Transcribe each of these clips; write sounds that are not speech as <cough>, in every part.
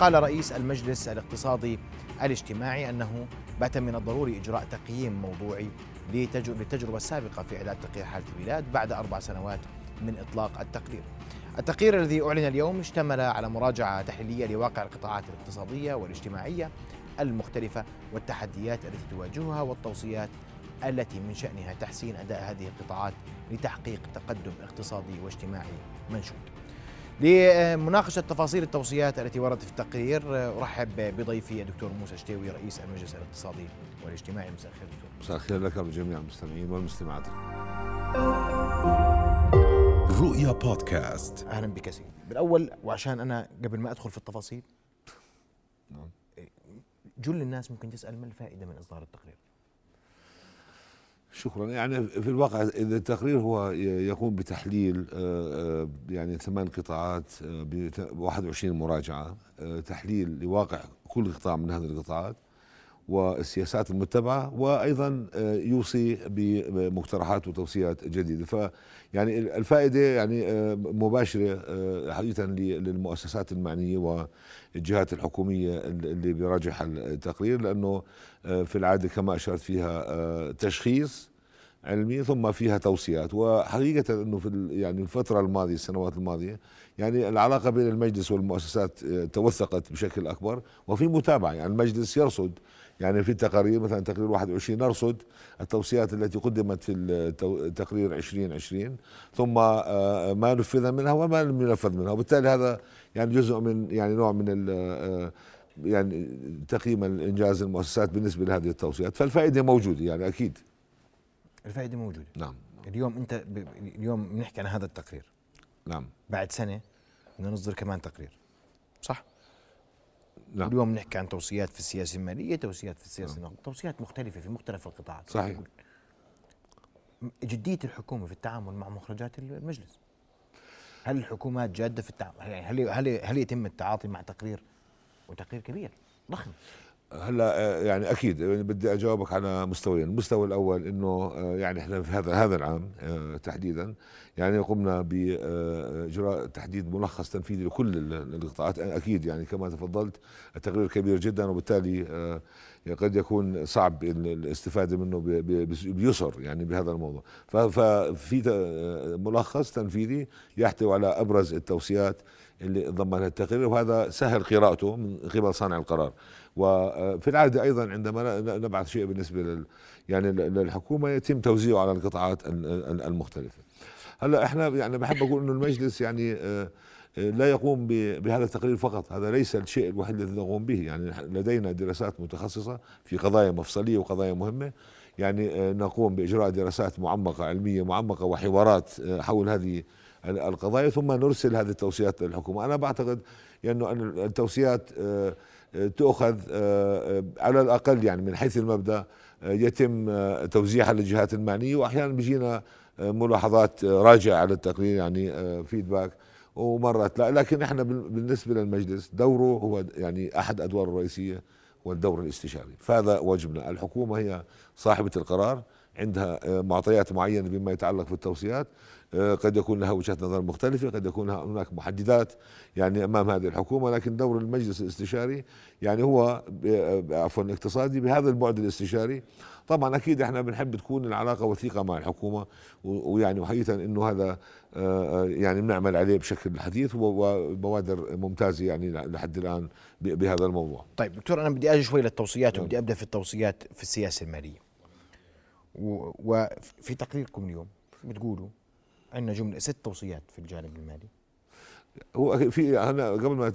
قال رئيس المجلس الاقتصادي الاجتماعي أنه بات من الضروري إجراء تقييم موضوعي للتجربة السابقة في إعداد تقرير حالة البلاد بعد أربع سنوات من إطلاق التقرير. التقرير الذي أعلن اليوم اشتمل على مراجعة تحليلية لواقع القطاعات الاقتصادية والاجتماعية المختلفة والتحديات التي تواجهها والتوصيات التي من شأنها تحسين أداء هذه القطاعات لتحقيق تقدم اقتصادي واجتماعي منشود. لمناقشة تفاصيل التوصيات التي وردت في التقرير. أرحب بضيفي الدكتور موسى شتيوي رئيس المجلس الاقتصادي والاجتماعي. مساء الخير دكتور. مساء الخير لك ولجميع المستمعين والمستمعات. رؤيا بودكاست. أهلا بك سيدي. بالأول وعشان أنا قبل ما أدخل في التفاصيل نعم. جل الناس ممكن تسأل ما الفائدة من إصدار التقرير؟ شكرا. يعني في الواقع إذا التقرير هو يقوم بتحليل آه، آه، يعني ثمان قطاعات آه، ب 21 مراجعة تحليل لواقع كل قطاع من هذه القطاعات. والسياسات المتبعة وأيضا يوصي بمقترحات وتوصيات جديدة. ف يعني الفائدة يعني مباشرة حقيقه للمؤسسات المعنية والجهات الحكومية اللي بيراجعها التقرير لأنه في العادة كما أشرت فيها تشخيص علمي ثم فيها توصيات. وحقيقة إنه في يعني الفترة الماضية السنوات الماضية يعني العلاقة بين المجلس والمؤسسات توثقت بشكل أكبر وفي متابعة. يعني المجلس يرصد يعني في التقارير مثلا تقرير 21 نرصد التوصيات التي قدمت في التقرير 2020 ثم آه، ما نفذ منها وما لم ينفذ منها وبالتالي هذا يعني جزء من يعني نوع من آه، يعني تقييم الإنجاز المؤسسات بالنسبة لهذه التوصيات. فالفائدة موجودة يعني أكيد. الفائدة موجودة. نعم. اليوم أنت ب... اليوم بنحكي عن هذا التقرير. نعم. بعد سنة بدنا نصدر كمان تقرير. صح. نعم. اليوم نحكي عن توصيات في السياسة المالية توصيات في السياسة نعم. توصيات مختلفة في مختلف القطاعات صحيح جدية الحكومة في التعامل مع مخرجات المجلس هل الحكومات جادة في التعامل هل هل هل يتم التعاطي مع تقرير وتقرير كبير ضخم هلا آه، يعني أكيد بدي أجاوبك على مستويين، المستوى الأول إنه آه، يعني إحنا في هذا هذا العام آه، تحديدا يعني قمنا باجراء تحديد ملخص تنفيذي لكل القطاعات أكيد يعني كما تفضلت التقرير كبير جدا وبالتالي قد يكون صعب الاستفادة منه بيسر يعني بهذا الموضوع. ففي ملخص تنفيذي يحتوي على أبرز التوصيات اللي ضمنها التقرير وهذا سهل قراءته من قبل صانع القرار. وفي العاده أيضا عندما نبعث شيء بالنسبة لل يعني للحكومة يتم توزيعه على القطاعات المختلفة. هلأ إحنا يعني بحب أقول إنه المجلس يعني آه، آه، لا يقوم بهذا التقرير فقط. هذا ليس الشيء الوحيد الذي نقوم به. يعني لدينا دراسات متخصصة في قضايا مفصلية وقضايا مهمة. يعني آه، نقوم بإجراء دراسات معمقة علمية معمقة وحوارات حول هذه القضايا ثم نرسل هذه التوصيات للحكومة. أنا بعتقد يعني التوصيات تؤخذ على الأقل يعني من حيث المبدأ يتم توزيعها للجهات المعنية وأحيانا بيجينا ملاحظات راجعة على التقرير يعني فيدباك ومرات لا لكن إحنا بالنسبة للمجلس دوره هو يعني أحد أدواره الرئيسية والدور الاستشاري. فهذا واجبنا الحكومة هي صاحبة القرار عندها معطيات معينة بما يتعلق في التوصيات. آه، قد يكون لها وجهات نظر مختلفة قد يكون هناك محددات يعني أمام هذه الحكومة لكن دور المجلس الاستشاري يعني هو عفوا الاقتصادي بهذا البعد الاستشاري. طبعا أكيد إحنا بنحب تكون العلاقة وثيقة مع الحكومة ويعني وحقيقة أنه هذا آه، يعني بنعمل عليه بشكل حديث وبوادر ممتازة يعني لحد الآن بهذا الموضوع. طيب دكتور أنا بدي أجي شوي للتوصيات وبدي أبدأ في التوصيات في السياسة المالية. وفي تقريركم اليوم بتقولوا عندنا جملة ست توصيات في الجانب المالي. هو في أنا قبل ما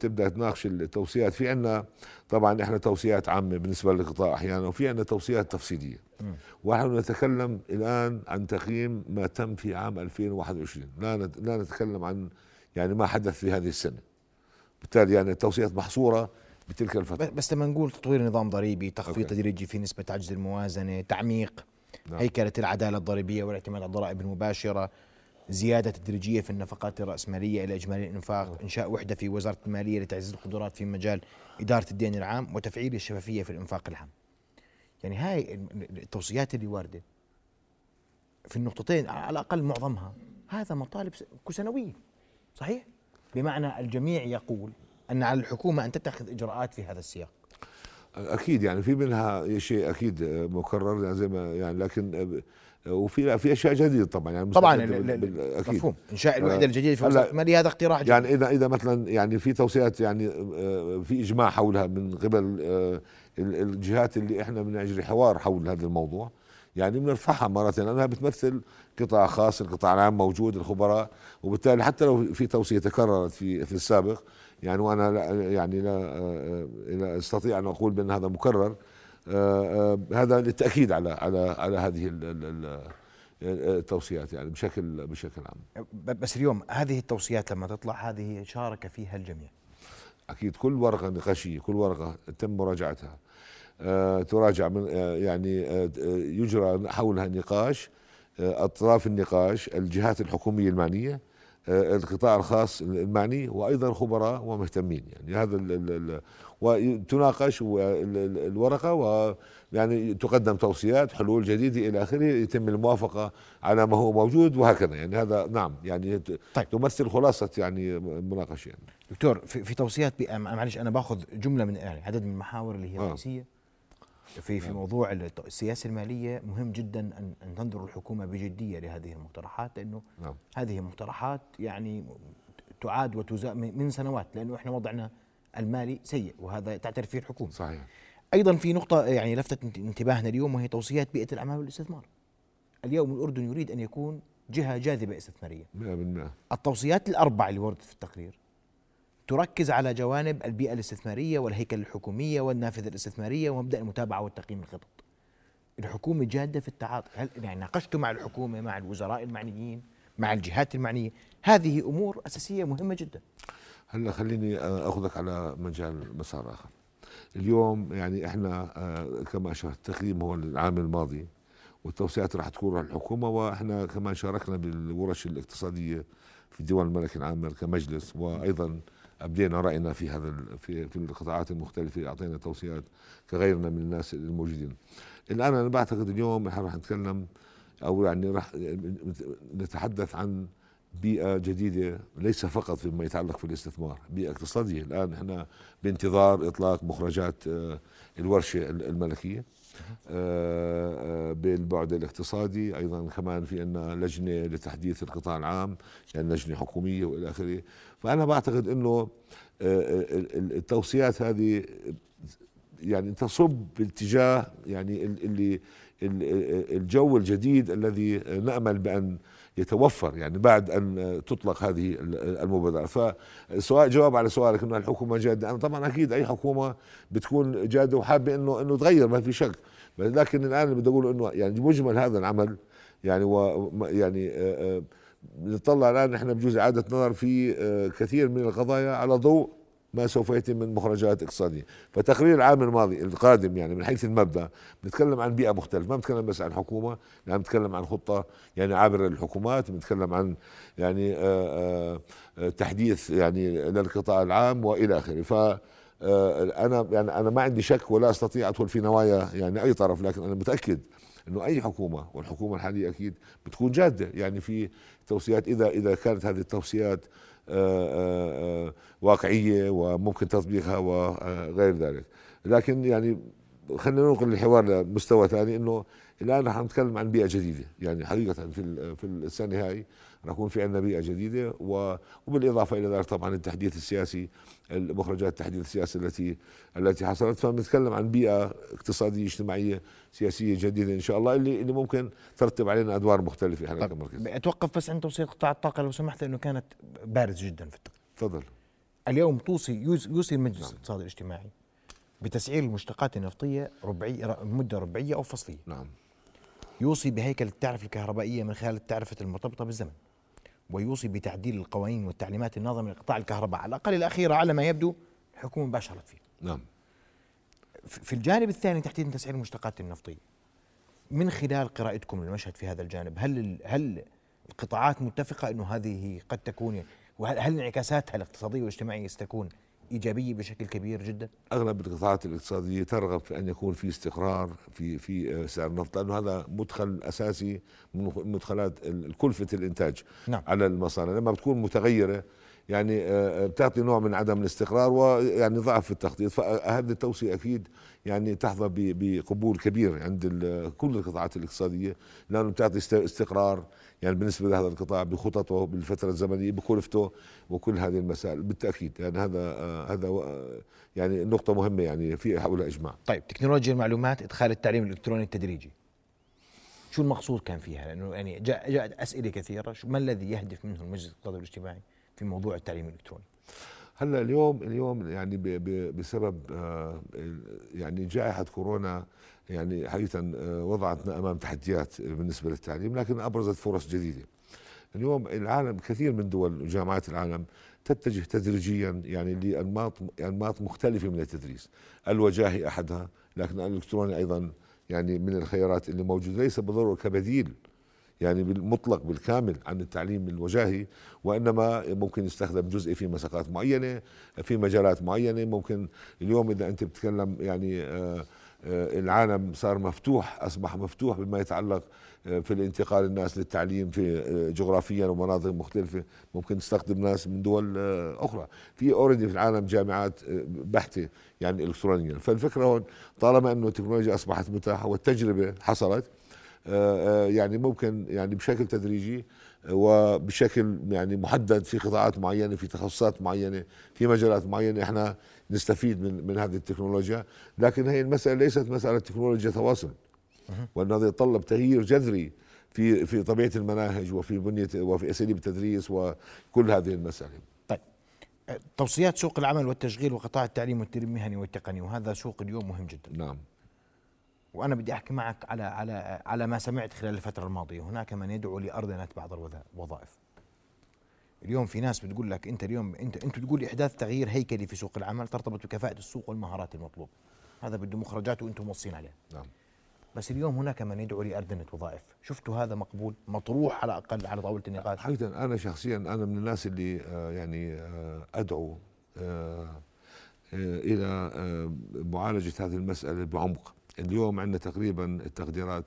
تبدأ تناقش التوصيات في عندنا طبعا إحنا توصيات عامة بالنسبة للقطاع أحيانا وفي عندنا توصيات تفصيلية. ونحن نتكلم الآن عن تقييم ما تم في عام 2021 لا لا نتكلم عن يعني ما حدث في هذه السنة. بالتالي يعني التوصيات محصورة بتلك الفترة. بس لما نقول تطوير نظام ضريبي تخفيض تدريجي في نسبة عجز الموازنة تعميق نعم. هيكلة العدالة الضريبية والاعتماد على الضرائب المباشرة زيادة تدريجية في النفقات الرأسمالية إلى إجمالي الإنفاق نعم. إنشاء وحدة في وزارة المالية لتعزيز القدرات في مجال إدارة الدين العام وتفعيل الشفافية في الإنفاق العام يعني هاي التوصيات اللي واردة في النقطتين على الأقل معظمها هذا مطالب سنوية صحيح؟ بمعنى الجميع يقول أن على الحكومة أن تتخذ إجراءات في هذا السياق أكيد يعني في منها شيء أكيد مكرر يعني زي ما يعني لكن وفي في أشياء جديدة طبعا يعني طبعا أكيد. مفهوم. انشاء الوحده الجديده في الماليه هذا اقتراح جديد. يعني إذا إذا مثلا يعني في توصيات يعني آه، في إجماع حولها من قبل آه، الجهات اللي إحنا بنجري حوار حول هذا الموضوع. يعني بنرفعها مرة لأنها بتمثل قطاع خاص القطاع العام موجود الخبراء. وبالتالي حتى لو في توصية تكررت في في السابق يعني وأنا لا يعني لا, آه، لا أستطيع أن أقول بأن هذا مكرر. هذا للتأكيد على على على هذه التوصيات يعني بشكل بشكل عام. بس اليوم هذه التوصيات لما تطلع هذه شارك فيها الجميع. أكيد كل ورقة نقاشية كل ورقة تم مراجعتها. آه تراجع من آه يعني آه يجرى حولها نقاش آه أطراف النقاش الجهات الحكومية المعنية. آه، القطاع الخاص المعني وأيضا خبراء ومهتمين يعني هذا وتناقش الورقة ويعني تقدم توصيات حلول جديدة إلى آخره يتم الموافقة على ما هو موجود وهكذا يعني هذا نعم يعني طيب. تمثل خلاصة يعني المناقشه يعني دكتور في, في توصيات معلش أنا باخذ جملة من يعني عدد من المحاور اللي هي آه. في في نعم. موضوع السياسة المالية مهم جدا ان أن تنظر الحكومة بجدية لهذه المقترحات لأنه نعم. هذه مقترحات يعني تعاد وتزا من سنوات لأنه إحنا وضعنا المالي سيء وهذا تعترف فيه الحكومة. صحيح. أيضا في نقطة يعني لفتت انتباهنا اليوم وهي توصيات بيئة الأعمال والاستثمار. اليوم الأردن يريد أن يكون جهة جاذبة استثماريه 100% التوصيات الأربع اللي وردت في التقرير تركز على جوانب البيئة الاستثمارية والهيكل الحكومية والنافذة الاستثمارية ومبدأ المتابعة والتقييم الخطط. الحكومة جادة في التعاطي. هل يعني ناقشتوا مع الحكومة مع الوزراء المعنيين مع الجهات المعنية؟ هذه أمور أساسية مهمة جدا. هلا خليني أخذك على مجال مسار آخر. اليوم يعني إحنا آه، كما أشرت التقييم هو العام الماضي والتوسعات راح تكون الحكومة وإحنا كمان شاركنا بالورش الاقتصادية في دول الملك العام كمجلس وأيضا أبدينا رأينا في هذا في في القطاعات المختلفة أعطينا توصيات كغيرنا من الناس الموجودين. الان أنا بعتقد اليوم إحنا راح نتكلم أو يعني راح نتحدث عن بيئة جديدة ليس فقط فيما يتعلق في الاستثمار بيئة اقتصادية. الآن إحنا بانتظار إطلاق مخرجات آه، الورشة الملكية. بالبعد الاقتصادي أيضا كمان في عندنا لجنة لتحديث القطاع العام يعني لجنة حكومية وإلى آخره. فأنا بعتقد إنه آه، التوصيات هذه يعني تصب باتجاه يعني اللي الجو الجديد الذي نأمل بأن يتوفر يعني بعد أن تطلق هذه المبادرة. فسواء جواب على سؤالك إنه الحكومة جادة. أنا طبعا أكيد أي حكومة بتكون جادة وحابة انه إنه تغير ما في شك. لكن الآن بدي أقول إنه يعني مجمل هذا العمل. يعني و يعني آه، آه، نطلع الآن نحن بجوز إعادة نظر في آه، كثير من القضايا على ضوء ما سوف يتم من مخرجات اقتصادية. فتقرير العام الماضي القادم يعني من حيث المبدأ بنتكلم عن بيئة مختلفة ما بنتكلم بس عن حكومة يعني بنتكلم عن خطة يعني عابرة للحكومات بنتكلم عن يعني آآ آآ تحديث يعني للقطاع العام وإلى آخره. ف أنا يعني أنا ما عندي شك ولا أستطيع أدخل في نوايا يعني أي طرف لكن أنا متأكد إنه أي حكومة والحكومة الحالية أكيد بتكون جادة. يعني في توصيات إذا إذا كانت هذه التوصيات آه، آه، آه، واقعية وممكن تطبيقها وغير ذلك. لكن يعني خلينا ننقل الحوار لمستوى ثاني إنه الآن رح نتكلم عن بيئة جديدة. يعني حقيقة في في السنة هاي رح يكون في عندنا بيئة جديدة وبالإضافة إلى ذلك طبعا التحديث السياسي مخرجات التحديث السياسي التي التي حصلت. فبنتكلم عن بيئة اقتصادية اجتماعية سياسية جديدة إن شاء الله اللي اللي ممكن ترتب علينا أدوار مختلفة إحنا كمركز. أتوقف بس عند توصيه قطاع الطاقة لو سمحت لأنه كانت بارز جدا في التقرير. تفضل. اليوم توصي يوصي المجلس نعم. الاقتصادي الاجتماعي بتسعير المشتقات النفطية ربعيه مدة ربعية أو فصلية. نعم. يوصي بهيكل التعرفة الكهربائية من خلال التعرفة المرتبطة بالزمن. ويوصي بتعديل القوانين والتعليمات الناظمه لقطاع الكهرباء. على الأقل الاخيره على ما يبدو الحكومة باشرت فيه. نعم. في الجانب الثاني تحديد تسعير المشتقات النفطية. من خلال قراءتكم للمشهد في هذا الجانب هل هل القطاعات متفقة إنه هذه قد تكون وهل انعكاساتها الاقتصادية والاجتماعية ستكون إيجابية بشكل كبير جدا؟ أغلب القطاعات الاقتصادية ترغب في أن يكون في استقرار في في آه، سعر النفط لأنه هذا مدخل أساسي من مدخلات كلفه الإنتاج نعم. على المصانع لما بتكون متغيرة يعني آه، بتعطي نوع من عدم الاستقرار ويعني ضعف في التخطيط. فهذه التوصية أكيد يعني تحظى بقبول كبير عند كل القطاعات الاقتصادية. لأنه بتعطي استقرار يعني بالنسبة لهذا القطاع بخططه بالفترة الزمنية بكلفته وكل هذه المسائل. بالتأكيد يعني هذا آه، هذا آه، يعني نقطة مهمة يعني في حول إجماع. طيب تكنولوجيا المعلومات إدخال التعليم الإلكتروني التدريجي. شو المقصود كان فيها؟ لأنه يعني جاء جاءت أسئلة كثيرة. ما الذي يهدف منه المجلس الاقتصادي والاجتماعي في موضوع التعليم الإلكتروني. هلأ اليوم اليوم يعني بسبب آه، يعني جائحة كورونا يعني حقيقة آه، وضعتنا أمام تحديات بالنسبة للتعليم لكن أبرزت فرص جديدة. اليوم العالم كثير من دول وجامعات العالم تتجه تدريجيا يعني لأنماط أنماط مختلفة من التدريس. الوجاهي أحدها لكن الإلكتروني أيضا يعني من الخيارات اللي موجودة ليس بالضروره كبديل يعني بالمطلق بالكامل عن التعليم الوجاهي وإنما ممكن يستخدم جزئي في مساقات معينة في مجالات معينة. ممكن اليوم إذا أنت بتتكلم يعني آه آه، العالم صار مفتوح أصبح مفتوح بما يتعلق آه، في الانتقال الناس للتعليم في جغرافيا ومناطق مختلفة. ممكن تستخدم ناس من دول أخرى. في اوريدي في العالم جامعات بحتة يعني الكترونيا. فالفكرة هون طالما إنه التكنولوجيا أصبحت متاحة والتجربة حصلت يعني ممكن يعني بشكل تدريجي وبشكل يعني محدد في قطاعات معينة في تخصصات معينة في مجالات معينة إحنا نستفيد من من هذه التكنولوجيا. لكن هي المسألة ليست مسألة تكنولوجيا تواصل. وأن هذا يتطلب تغيير جذري في في طبيعة المناهج وفي بنية وفي أساليب التدريس وكل هذه المسائل. طيب. توصيات سوق العمل والتشغيل وقطاع التعليم والتدريب المهني والتقني وهذا سوق اليوم مهم جدا. نعم. وأنا بدي أحكي معك على على على ما سمعت خلال الفترة الماضية. هناك من يدعو لارضنه بعض الوظائف. اليوم في ناس بتقول لك أنت اليوم أنت أنت تقول إحداث تغيير هيكلي في سوق العمل ترتبط بكفاءة السوق والمهارات المطلوبة. هذا بده مخرجات وأنتم موصين عليه. نعم. بس اليوم هناك من يدعو لأردنة وظائف. شفتوا هذا مقبول؟ مطروح على الأقل على طاولة النقاش. حقيقة أنا شخصيا أنا من الناس اللي آه يعني آه أدعو آه, إلى معالجة هذه المسألة بعمق. اليوم عندنا تقريبا التقديرات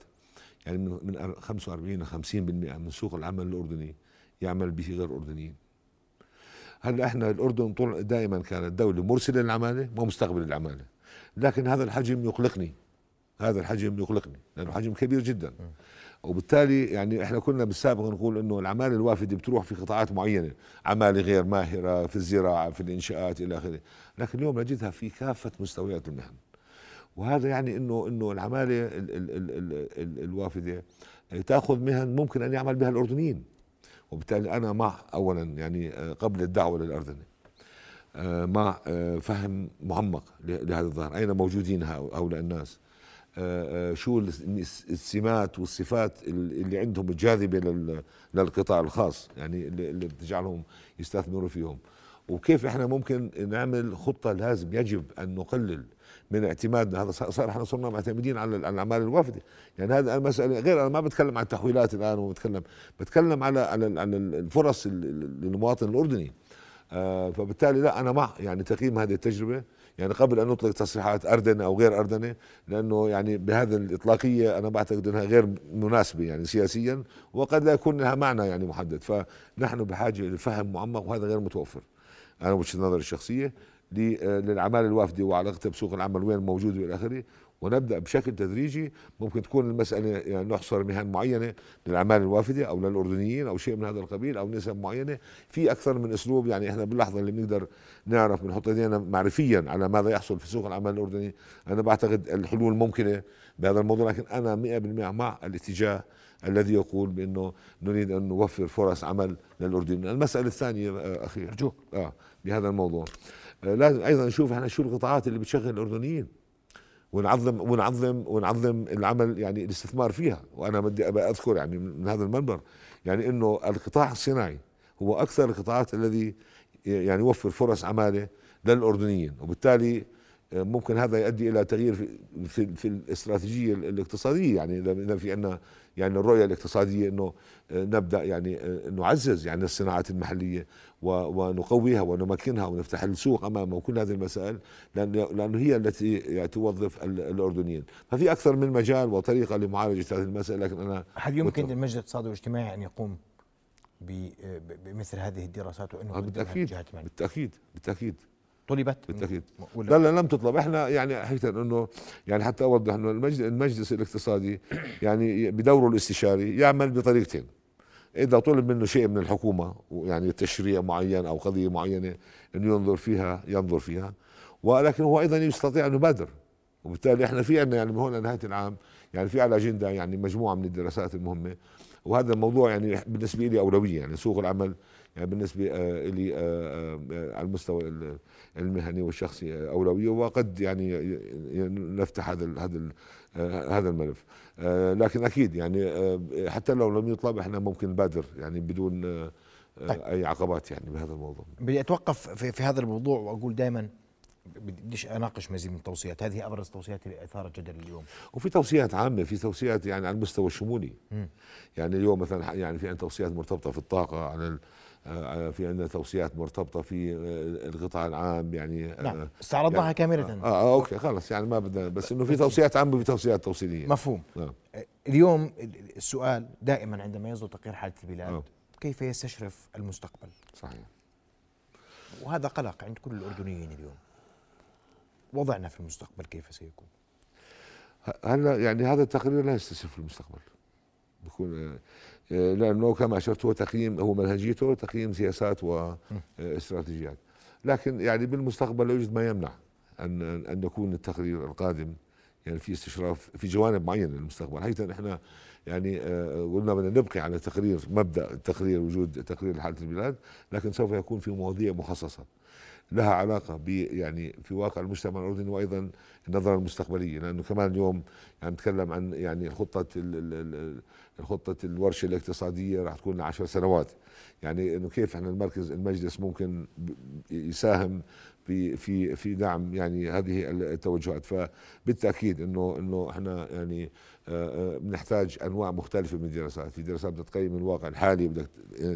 يعني من 45 ل 50% من سوق العمل الأردني يعمل به غير أردنيين هلا إحنا الأردن طول دائما كانت دولة مرسلة للعمالة ومستقبل العمالة. لكن هذا الحجم يقلقني. هذا الحجم يقلقني لأنه حجم كبير جدا. وبالتالي يعني إحنا كنا بالسابق نقول إنه العمالة الوافدة بتروح في قطاعات معينة عمالة غير ماهرة في الزراعة في الإنشاءات إلى آخره. لكن اليوم نجدها في كافة مستويات المهن. وهذا يعني إنه إنه العمالة الوافدة تأخذ مهن ممكن أن يعمل بها الأردنيين. وبالتالي أنا مع اولا يعني آه، قبل الدعوة للاردنه آه، مع آه، فهم معمق لهذا الظاهر. أين موجودين هؤلاء الناس؟ شو السمات والصفات اللي عندهم الجاذبة للقطاع الخاص يعني اللي بتجعلهم يستثمروا فيهم. وكيف إحنا ممكن نعمل خطة لازم يجب أن نقلل من اعتمادنا؟ هذا صار إحنا صرنا معتمدين على الأعمال الوافدة. يعني هذا المسألة غير أنا ما بتكلم عن التحويلات الآن وبتكلم بتكلم على على على الفرص للمواطن الأردني. آه فبالتالي لا أنا مع يعني تقييم هذه التجربة. يعني قبل أن نطلق تصريحات أردنة أو غير أردنة لأنه يعني بهذا الإطلاقية أنا بعتقد إنها غير مناسبة يعني سياسيا وقد لا يكون لها معنى يعني محدد. فنحن بحاجة لفهم معمق وهذا غير متوفر. أنا وجهة نظري الشخصية للاعمال الوافدة وعلاقتها بسوق العمل وين موجود وإلى آخره. ونبدأ بشكل تدريجي ممكن تكون المسألة يعني نحصر مهن معينة للاعمال الوافدة أو للأردنيين أو شيء من هذا القبيل أو نسب معينة. في أكثر من أسلوب يعني إحنا باللحظة اللي بنقدر نعرف بنحط إيدينا معرفيا على ماذا يحصل في سوق العمل الأردني. أنا بعتقد الحلول ممكنة بهذا الموضوع لكن أنا 100% مع الاتجاه الذي يقول بأنه نريد أن نوفر فرص عمل للاردنيين المسألة الثانية آه، أخي. ارجوك آه بهذا الموضوع. آه، لازم أيضا نشوف إحنا شو القطاعات اللي بتشغل الأردنيين. ونعظم ونعظم ونعظم العمل يعني الاستثمار فيها. وأنا بدي أذكر يعني من هذا المنبر يعني إنه القطاع الصناعي هو أكثر القطاعات الذي يعني يوفر فرص عمالة للأردنيين. وبالتالي ممكن هذا يؤدي إلى تغيير في في, في الاستراتيجية الاقتصادية. يعني اذا في عندنا يعني الرؤية الاقتصادية إنه آه، نبدأ يعني آه، نعزز يعني الصناعات المحلية ونقويها ونمكنها ونفتح السوق أمامها وكل هذه المسائل لأنه هي التي يعني توظف الأردنيين، ففي أكثر من مجال وطريقة لمعالجة هذه المساله لكن أنا هل يمكن للمجلس الاقتصادي والاجتماعي أن يقوم بمثل هذه الدراسات وأنه آه، بالتأكيد. بالتأكيد. بالتأكيد. طلبت بالتأكيد. لا لا لم تطلب. إحنا يعني حقيقة إنه يعني حتى اوضح إنه المجلس, المجلس الاقتصادي يعني بدوره الاستشاري يعمل بطريقتين. إذا طلب منه شيء من الحكومة يعني تشريع معين أو قضية معينة إنه ينظر فيها ينظر فيها. ولكن هو أيضا يستطيع أن يبادر. وبالتالي إحنا في عندنا يعني من هون لنهايه العام يعني في على أجندة يعني مجموعة من الدراسات المهمة. وهذا الموضوع يعني بالنسبة لي أولوية يعني سوق العمل يعني بالنسبة آه، لي آه، آه، على المستوى المهني والشخصي أولوية وقد يعني نفتح هذا هذا هذا الملف. لكن أكيد يعني حتى لو لم يطلب إحنا ممكن نبادر يعني بدون طيب. أي عقبات يعني بهذا الموضوع. بدي أتوقف في, في هذا الموضوع وأقول دائما بديش أناقش مزيد من التوصيات. هذه أبرز التوصيات اللي اثارت جدل اليوم. وفي توصيات عامة في توصيات يعني على المستوى الشمولي. م. يعني اليوم مثلا يعني في عندنا توصيات مرتبطة في الطاقة على في عندنا توصيات مرتبطة في آه، القطاع العام يعني آه، نعم. استعرضناها يعني كاملة. آه, آه أوكي خلص يعني ما بدنا بس إنه في توصيات عامه وفي توصيات توصيلية. مفهوم. نعم. اليوم السؤال دائما عندما يصدر تقرير حالة البلاد آه. كيف يستشرف المستقبل؟ صحيح. وهذا قلق عند كل الأردنيين اليوم. وضعنا في المستقبل كيف سيكون؟ هلا يعني هذا التقرير لا يستشرف المستقبل. بيكون آه، لأنه كما اشرت هو تقييم هو منهجيته تقييم سياسات واستراتيجيات لكن يعني بالمستقبل لا يوجد ما يمنع أن أن يكون التقرير القادم يعني في استشراف في جوانب معينة للمستقبل حقيقه إحنا يعني آه، قلنا بدنا نبقي على تقرير مبدأ تقرير وجود تقرير لحالة البلاد لكن سوف يكون في مواضيع مخصصة. لها علاقة ب يعني في واقع المجتمع الأردني وأيضا النظرة المستقبلية لأنه كمان اليوم يعني نتكلم عن يعني خطة الخطة الورشة الاقتصادية راح تكون 10 سنوات. يعني إنه كيف إحنا المركز المجلس ممكن يساهم في في في دعم يعني هذه التوجهات. فبالتأكيد انه إنه إحنا يعني آه، آه، بنحتاج أنواع مختلفة من الدراسات. في دراسات بتقيم الواقع الحالي بدك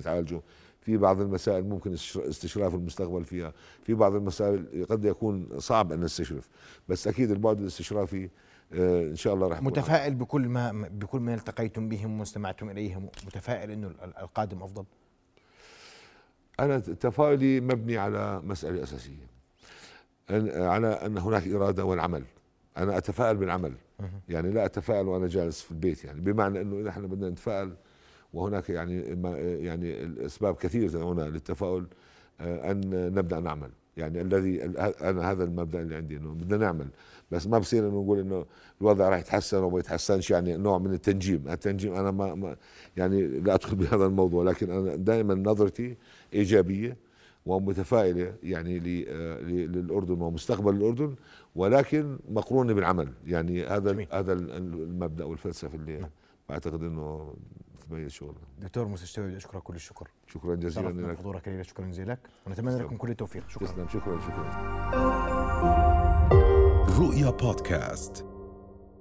تعالجه. في بعض المسائل ممكن استشراف المستقبل فيها. في بعض المسائل قد يكون صعب أن نستشرف بس أكيد البعد الاستشرافي آه، إن شاء الله رح متفائل بكل ما بكل ما التقيتم بهم واستمعتم إليهم متفائل إنه القادم أفضل؟ أنا تفاؤلي مبني على مسألة أساسية. على أن هناك إرادة والعمل. أنا أتفائل بالعمل. يعني لا أتفائل وأنا جالس في البيت يعني. بمعنى إنه إذا إحنا بدنا نتفائل وهناك يعني يعني الأسباب كثيرة هنا للتفاؤل آه، أن نبدأ نعمل. يعني الذي أنا هذا المبدأ اللي عندي إنه بدنا نعمل. بس ما بصير إنه نقول إنه الوضع راح يتحسن وما يتحسنش يعني نوع من التنجيم، التنجيم أنا ما, ما يعني لا أدخل <laughs> بهذا الموضوع لكن أنا دائما نظرتي إيجابية ومتفائلة يعني آه، للأردن ومستقبل الأردن ولكن مقرونة بالعمل. يعني هذا هذا المبدأ والفلسفة اللي نعم. بعتقد إنه تميز شغلنا دكتور موسى الشوي بدي اشكرك كل الشكر. شكرا جزيلا لك. حضورك لي شكرا جزيلا لك. ونتمنى لكم كل التوفيق. شكرا. تسلم. شكرا شكرا. رؤيا بودكاست.